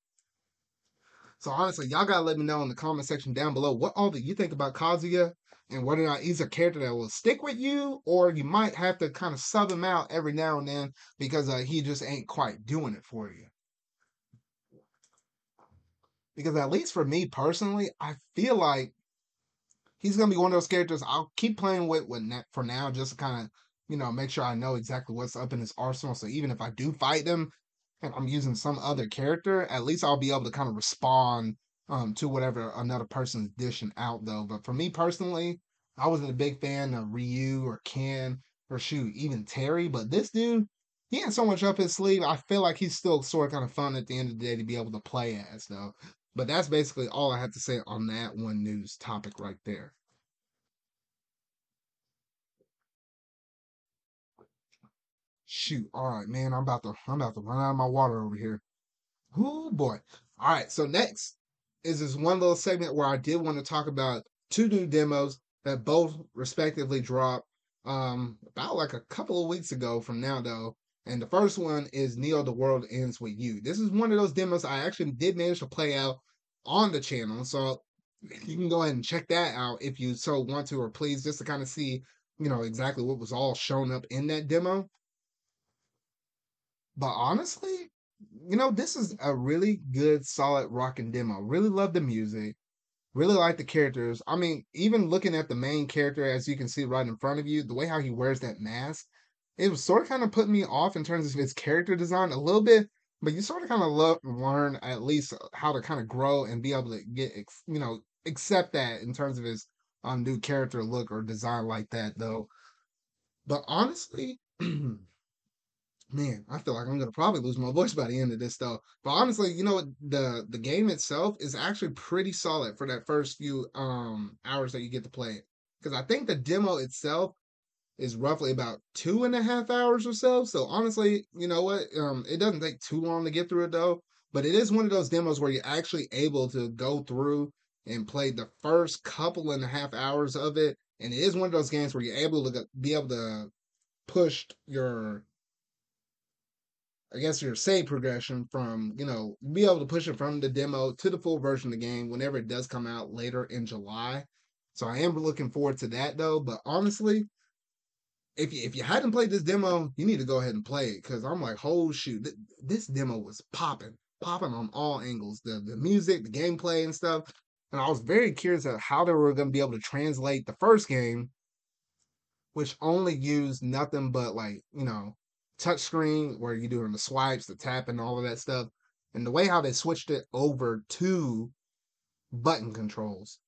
So honestly, y'all gotta let me know in the comment section down below what all that you think about Kazuya and whether or not he's a character that will stick with you, or you might have to kind of sub him out every now and then because uh, he just ain't quite doing it for you. Because at least for me personally, I feel like he's gonna be one of those characters I'll keep playing with, with for now, just to kind of you know make sure I know exactly what's up in his arsenal. So even if I do fight him and I'm using some other character, at least I'll be able to kind of respond um, to whatever another person's dishing out though. But for me personally, I wasn't a big fan of Ryu or Ken or shoot, even Terry. But this dude, he had so much up his sleeve. I feel like he's still sort of kind of fun at the end of the day to be able to play as though. But that's basically all I have to say on that one news topic right there. Shoot, all right, man. I'm about to I'm about to run out of my water over here. Oh boy. All right, so next is this one little segment where I did want to talk about two new demos that both respectively dropped um, about like a couple of weeks ago from now though. And the first one is Neo the World Ends With You. This is one of those demos I actually did manage to play out on the channel. So you can go ahead and check that out if you so want to, or please just to kind of see, you know, exactly what was all shown up in that demo. But honestly, you know, this is a really good, solid rocking demo. Really love the music. Really like the characters. I mean, even looking at the main character, as you can see right in front of you, the way how he wears that mask, it was sort of kind of put me off in terms of its character design a little bit. But you sort of kind of love, learn at least how to kind of grow and be able to get, you know, accept that in terms of his um new character look or design like that, though. But honestly, man, I feel like I'm gonna probably lose my voice by the end of this though. But honestly, you know the the game itself is actually pretty solid for that first few um hours that you get to play it. Because I think the demo itself is roughly about two and a half hours or so. So honestly, you know what? Um, it doesn't take too long to get through it though. But it is one of those demos where you're actually able to go through and play the first couple and a half hours of it. And it is one of those games where you're able to be able to push your I guess your save progression from, you know, be able to push it from the demo to the full version of the game whenever it does come out later in July. So I am looking forward to that though. But honestly, if you, if you hadn't played this demo, you need to go ahead and play it because I'm like, oh shoot, th- this demo was popping, popping on all angles. The the music, the gameplay, and stuff. And I was very curious of how they were going to be able to translate the first game, which only used nothing but like you know touchscreen where you're doing the swipes, the tap, and all of that stuff. And the way how they switched it over to button controls.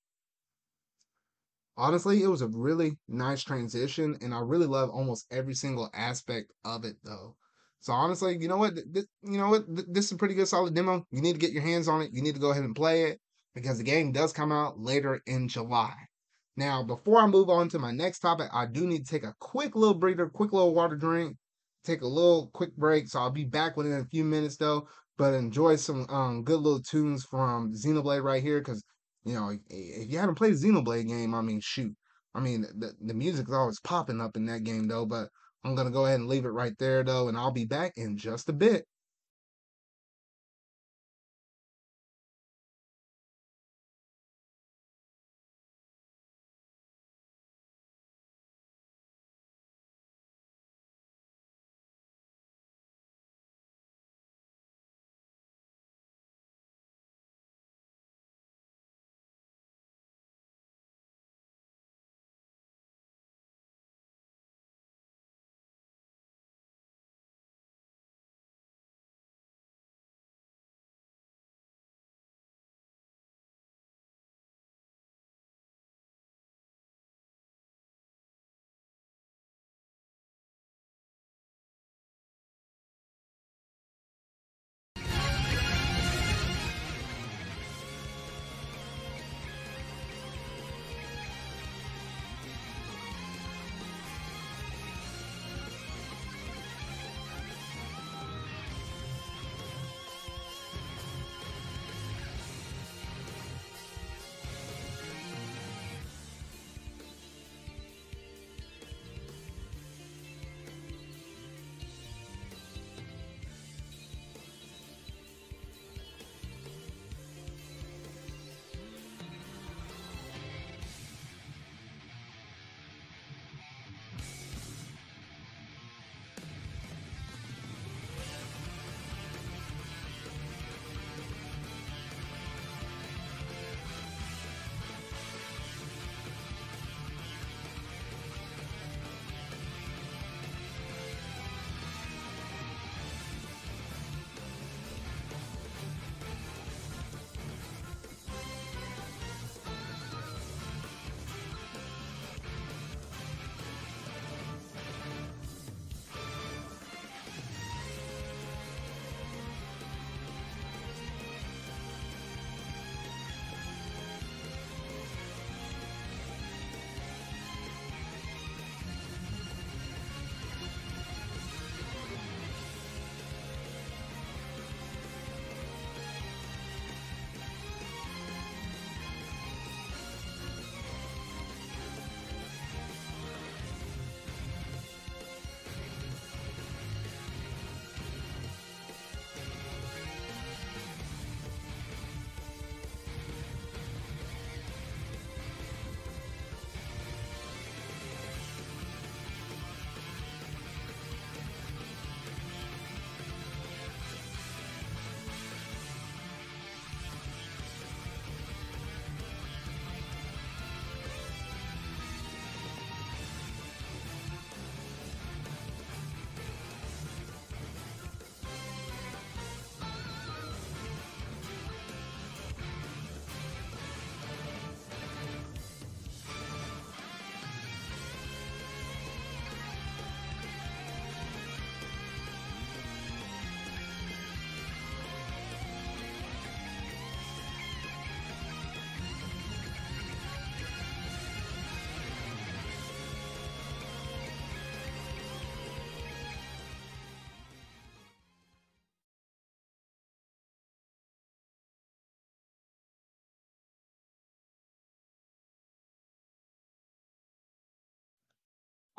Honestly, it was a really nice transition, and I really love almost every single aspect of it, though. So honestly, you know what? This, you know what? This is a pretty good, solid demo. You need to get your hands on it. You need to go ahead and play it because the game does come out later in July. Now, before I move on to my next topic, I do need to take a quick little breather, quick little water drink, take a little quick break. So I'll be back within a few minutes though. But enjoy some um, good little tunes from Xenoblade right here because you know if you haven't played a Xenoblade game, I mean shoot, I mean the the music is always popping up in that game though. But I'm going to go ahead and leave it right there, though, and I'll be back in just a bit.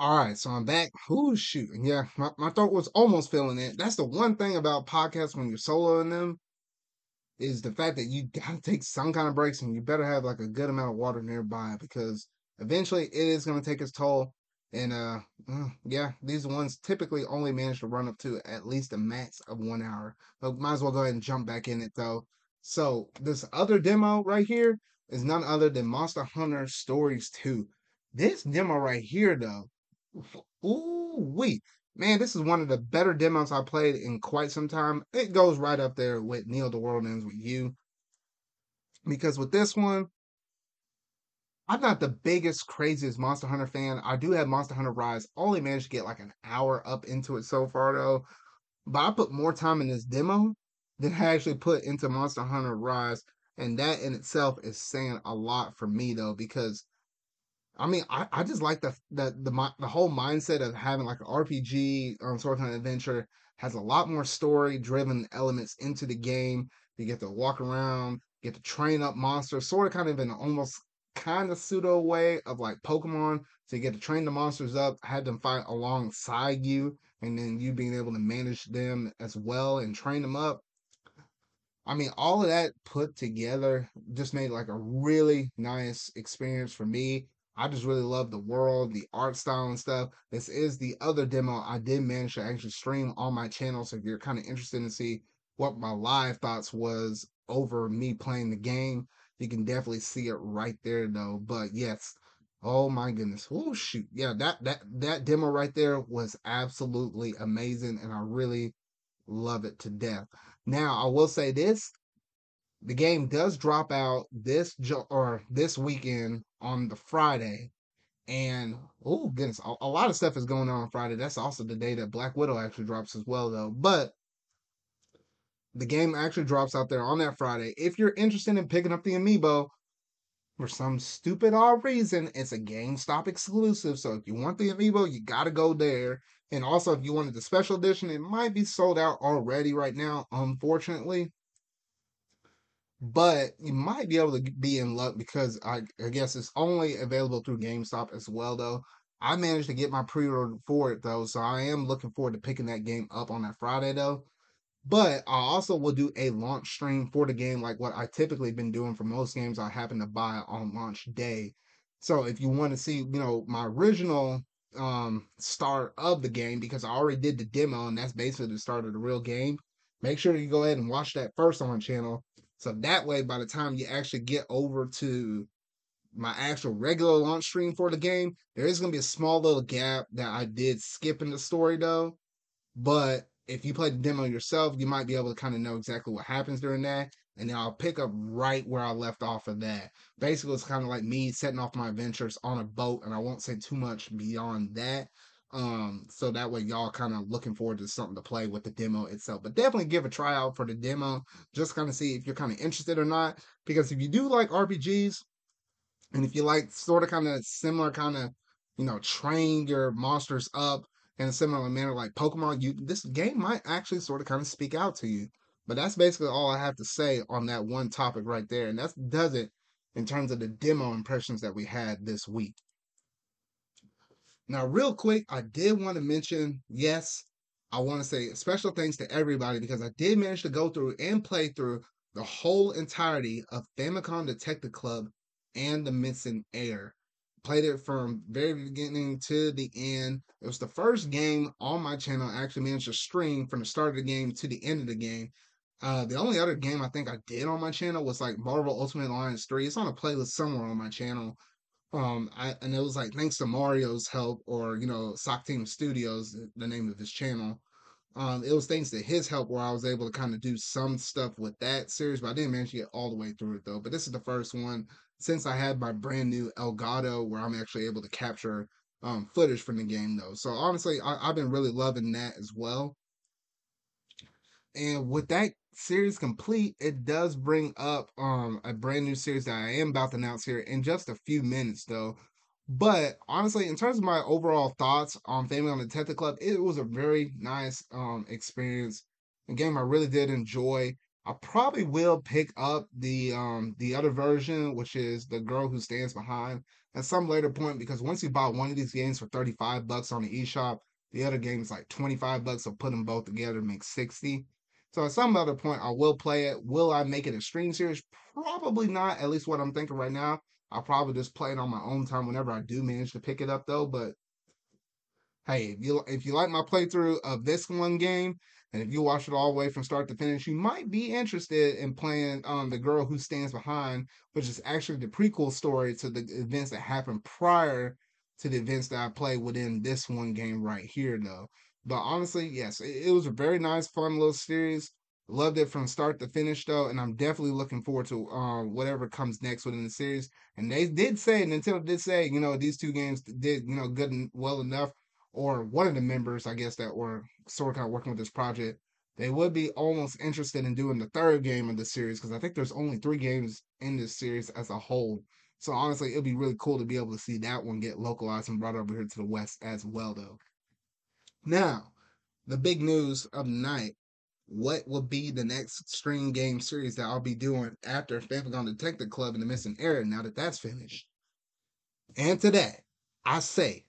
All right, so I'm back. Who's shooting? Yeah, my, my throat was almost feeling it. That's the one thing about podcasts when you're soloing them is the fact that you gotta take some kind of breaks and you better have like a good amount of water nearby because eventually it is gonna take its toll. And uh, mm, yeah, these ones typically only manage to run up to at least a max of one hour. But might as well go ahead and jump back in it though. So this other demo right here is none other than Monster Hunter Stories 2. This demo right here though Ooh wee. Man, this is one of the better demos I played in quite some time. It goes right up there with Neo the World Ends with You. Because with this one, I'm not the biggest, craziest Monster Hunter fan. I do have Monster Hunter Rise. Only managed to get like an hour up into it so far though. But I put more time in this demo than I actually put into Monster Hunter Rise. And that in itself is saying a lot for me though, because I mean, I, I just like the the the the whole mindset of having like an RPG um, sort of an adventure has a lot more story driven elements into the game. You get to walk around, get to train up monsters, sort of kind of in an almost kind of pseudo way of like Pokemon. So you get to train the monsters up, have them fight alongside you, and then you being able to manage them as well and train them up. I mean, all of that put together just made like a really nice experience for me. I just really love the world, the art style and stuff. This is the other demo I did manage to actually stream on my channel. So if you're kind of interested to see what my live thoughts was over me playing the game, you can definitely see it right there though. But yes, oh my goodness. Oh shoot. Yeah, that that that demo right there was absolutely amazing and I really love it to death. Now, I will say this: the game does drop out this or this weekend on the Friday, and oh goodness, a, a lot of stuff is going on on Friday. That's also the day that Black Widow actually drops as well, though. But the game actually drops out there on that Friday. If you're interested in picking up the amiibo, for some stupid odd reason, it's a GameStop exclusive. So if you want the amiibo, you gotta go there. And also, if you wanted the special edition, it might be sold out already right now, unfortunately. But you might be able to be in luck because I, I guess it's only available through GameStop as well, though. I managed to get my pre order for it, though. So I am looking forward to picking that game up on that Friday, though. But I also will do a launch stream for the game, like what I typically been doing for most games I happen to buy on launch day. So if you want to see, you know, my original um start of the game, because I already did the demo and that's basically the start of the real game, make sure you go ahead and watch that first on channel. So that way, by the time you actually get over to my actual regular launch stream for the game, there is going to be a small little gap that I did skip in the story though. But if you play the demo yourself, you might be able to kind of know exactly what happens during that. And then I'll pick up right where I left off of that. Basically, it's kind of like me setting off my adventures on a boat, and I won't say too much beyond that. Um, so that way y'all kind of looking forward to something to play with the demo itself. But definitely give a try out for the demo, just kind of see if you're kind of interested or not. Because if you do like RPGs, and if you like sort of kind of similar kind of, you know, train your monsters up in a similar manner like Pokemon, you this game might actually sort of kind of speak out to you. But that's basically all I have to say on that one topic right there. And that does it in terms of the demo impressions that we had this week. Now, real quick, I did want to mention, yes, I want to say special thanks to everybody because I did manage to go through and play through the whole entirety of Famicom Detective Club and The Missing Heir. played it from very beginning to the end. It was the first game on my channel I actually managed to stream from the start of the game to the end of the game. Uh, the only other game I think I did on my channel was like Marvel Ultimate Alliance 3. It's on a playlist somewhere on my channel. Um, I, and it was like thanks to Mario's help, or you know, Sock Team Studios, the name of his channel. Um, it was thanks to his help where I was able to kind of do some stuff with that series, but I didn't manage to get all the way through it though. But this is the first one since I had my brand new Elgato where I'm actually able to capture um, footage from the game though. So honestly, I, have been really loving that as well. And with that series complete, it does bring up um, a brand new series that I am about to announce here in just a few minutes though. But honestly, in terms of my overall thoughts on Family on the Detective Club, it was a very nice um, experience. A game I really did enjoy. I probably will pick up the um the other version, which is the girl who stands behind at some later point because once you buy one of these games for 35 bucks on the eShop, the other game is like 25 bucks, so put them both together makes 60. So at some other point I will play it. Will I make it a stream series? Probably not, at least what I'm thinking right now. I'll probably just play it on my own time whenever I do manage to pick it up though. But hey, if you if you like my playthrough of this one game, and if you watch it all the way from start to finish, you might be interested in playing um, The Girl Who Stands Behind, which is actually the prequel story to the events that happened prior to the events that I play within this one game right here, though. But honestly, yes, it, it was a very nice, fun little series. Loved it from start to finish, though, and I'm definitely looking forward to uh, whatever comes next within the series. And they did say, Nintendo did say, you know, these two games did, you know, good and well enough or one of the members, I guess, that were sort of kind of working with this project, they would be almost interested in doing the third game of the series because I think there's only three games in this series as a whole. So honestly, it'd be really cool to be able to see that one get localized and brought over here to the West as well, though. Now, the big news of the night. what will be the next stream game series that I'll be doing after Phantom Detective Club and the Missing Heir. Now that that's finished, and today I say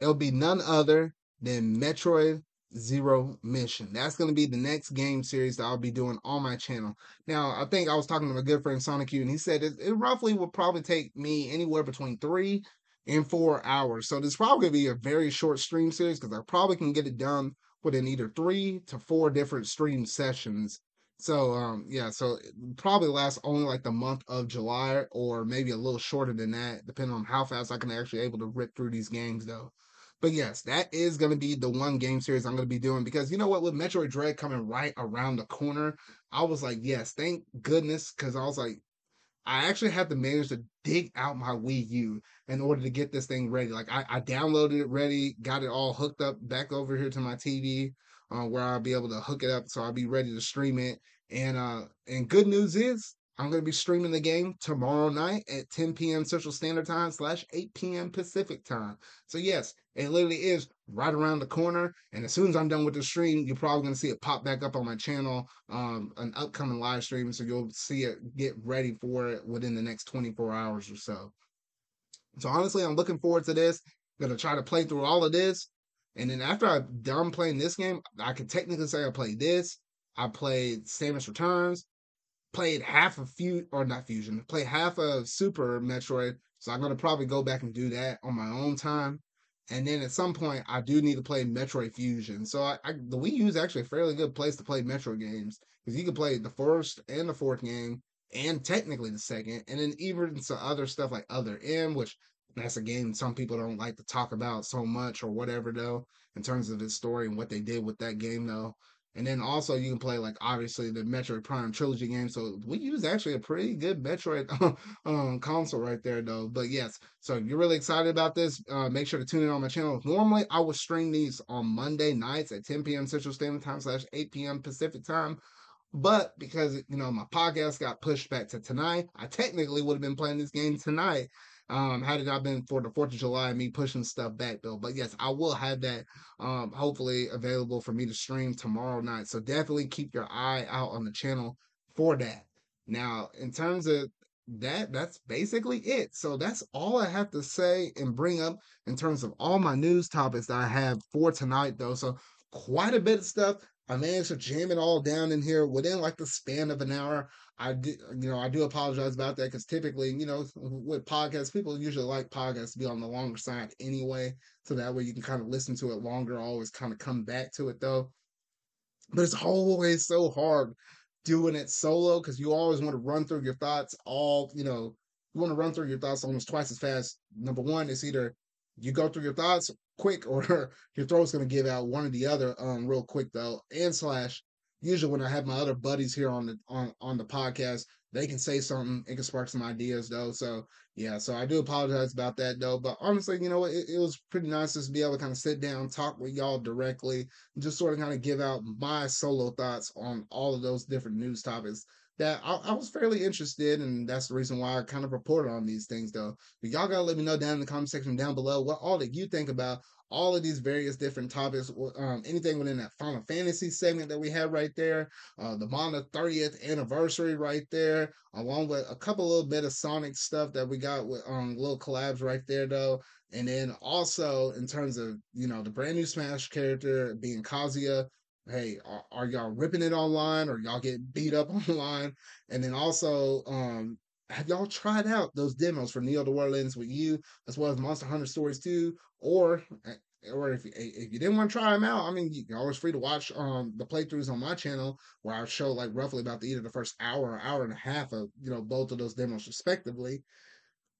it'll be none other than Metroid Zero Mission. That's going to be the next game series that I'll be doing on my channel. Now, I think I was talking to my good friend Sonic U, and he said it, it roughly will probably take me anywhere between three and four hours. So this is probably going to be a very short stream series because I probably can get it done within either three to four different stream sessions. So um yeah, so probably lasts only like the month of July or maybe a little shorter than that, depending on how fast I can actually able to rip through these games though. But yes, that is going to be the one game series I'm going to be doing because you know what? With Metroid Dread coming right around the corner, I was like, yes, thank goodness. Because I was like, I actually had to manage to dig out my Wii U in order to get this thing ready. Like I, I downloaded it ready, got it all hooked up back over here to my TV, uh, where I'll be able to hook it up so I'll be ready to stream it. And uh, and good news is I'm going to be streaming the game tomorrow night at 10 p.m. Central Standard Time slash 8 p.m. Pacific Time. So yes, it literally is right around the corner. And as soon as I'm done with the stream, you're probably going to see it pop back up on my channel, um, an upcoming live stream. So you'll see it get ready for it within the next 24 hours or so. So honestly, I'm looking forward to this. I'm going to try to play through all of this. And then after I'm done playing this game, I can technically say I played this. I played Samus Returns played half of Fusion or not Fusion, played half of Super Metroid. So I'm gonna probably go back and do that on my own time. And then at some point, I do need to play Metroid Fusion. So I, I the Wii U is actually a fairly good place to play Metroid games because you can play the first and the fourth game, and technically the second, and then even some other stuff like Other M, which that's a game some people don't like to talk about so much or whatever though, in terms of its story and what they did with that game though. And then also you can play like obviously the Metroid Prime trilogy game. So Wii U's actually a pretty good Metroid um, console right there though. But yes, so you're really excited about this. Uh, make sure to tune in on my channel. Normally I would stream these on Monday nights at 10 p.m. Central Standard Time slash 8 p.m. Pacific Time. But because you know my podcast got pushed back to tonight, I technically would have been playing this game tonight um, had it not been for the Fourth of July and me pushing stuff back though. But yes, I will have that um, hopefully available for me to stream tomorrow night. So definitely keep your eye out on the channel for that. Now, in terms of that, that's basically it. So that's all I have to say and bring up in terms of all my news topics that I have for tonight though. So quite a bit of stuff. I managed to jam it all down in here within like the span of an hour. I do, you know, I do apologize about that because typically, you know, with podcasts, people usually like podcasts to be on the longer side anyway, so that way you can kind of listen to it longer, always kind of come back to it though. But it's always so hard doing it solo because you always want to run through your thoughts all, you know, you want to run through your thoughts almost twice as fast. Number one, it's either you go through your thoughts quick or your throat's going to give out one or the other um real quick though. And slash usually when I have my other buddies here on the on on the podcast, they can say something. It can spark some ideas though. So yeah, so I do apologize about that though. But honestly, you know, it, it was pretty nice just to be able to kind of sit down, talk with y'all directly, and just sort of kind of give out my solo thoughts on all of those different news topics that I, I, was fairly interested, and that's the reason why I kind of reported on these things, though. But y'all gotta let me know down in the comment section down below what all that you think about all of these various different topics, um, anything within that Final Fantasy segment that we have right there, uh, the Mana 30th anniversary right there, along with a couple little bit of Sonic stuff that we got with um, little collabs right there, though. And then also in terms of, you know, the brand new Smash character being Kazuya, hey, are, are, y'all ripping it online or y'all get beat up online? And then also, um, y'all tried out those demos for Neo the with you as well as Monster Hunter Stories 2? Or eh, or if if you didn't want to try them out, I mean, you're always free to watch um the playthroughs on my channel where I show like roughly about the either the first hour or hour and a half of you know both of those demos respectively.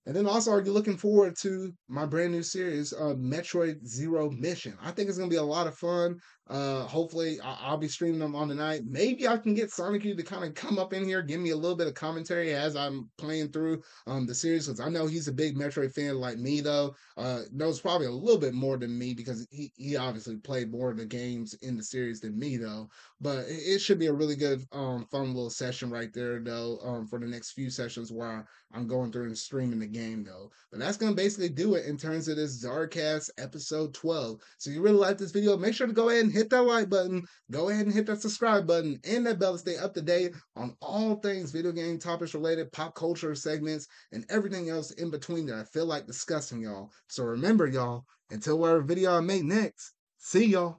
And then also, are you looking forward to my brand new series, uh, Metroid Zero Mission? I think it's gonna be a lot of fun. Uh, hopefully, I- will be streaming them on the night. Maybe I can get Sonic U to kind of come up in here, give me a little bit of commentary as I'm playing through um the series, because I know he's a big Metroid fan like me, though. Uh, knows probably a little bit more than me because he he obviously played more of the games in the series than me, though. But it, it should be a really good, um, fun little session right there, though. Um, for the next few sessions where I'm going through and streaming the game though. But that's gonna basically do it in terms of this Zarcast episode 12. So if you really like this video, make sure to go ahead and hit that like button, go ahead and hit that subscribe button and that bell to stay up to date on all things video game topics related, pop culture segments, and everything else in between that I feel like discussing, y'all. So remember, y'all, until whatever video I make next, see y'all.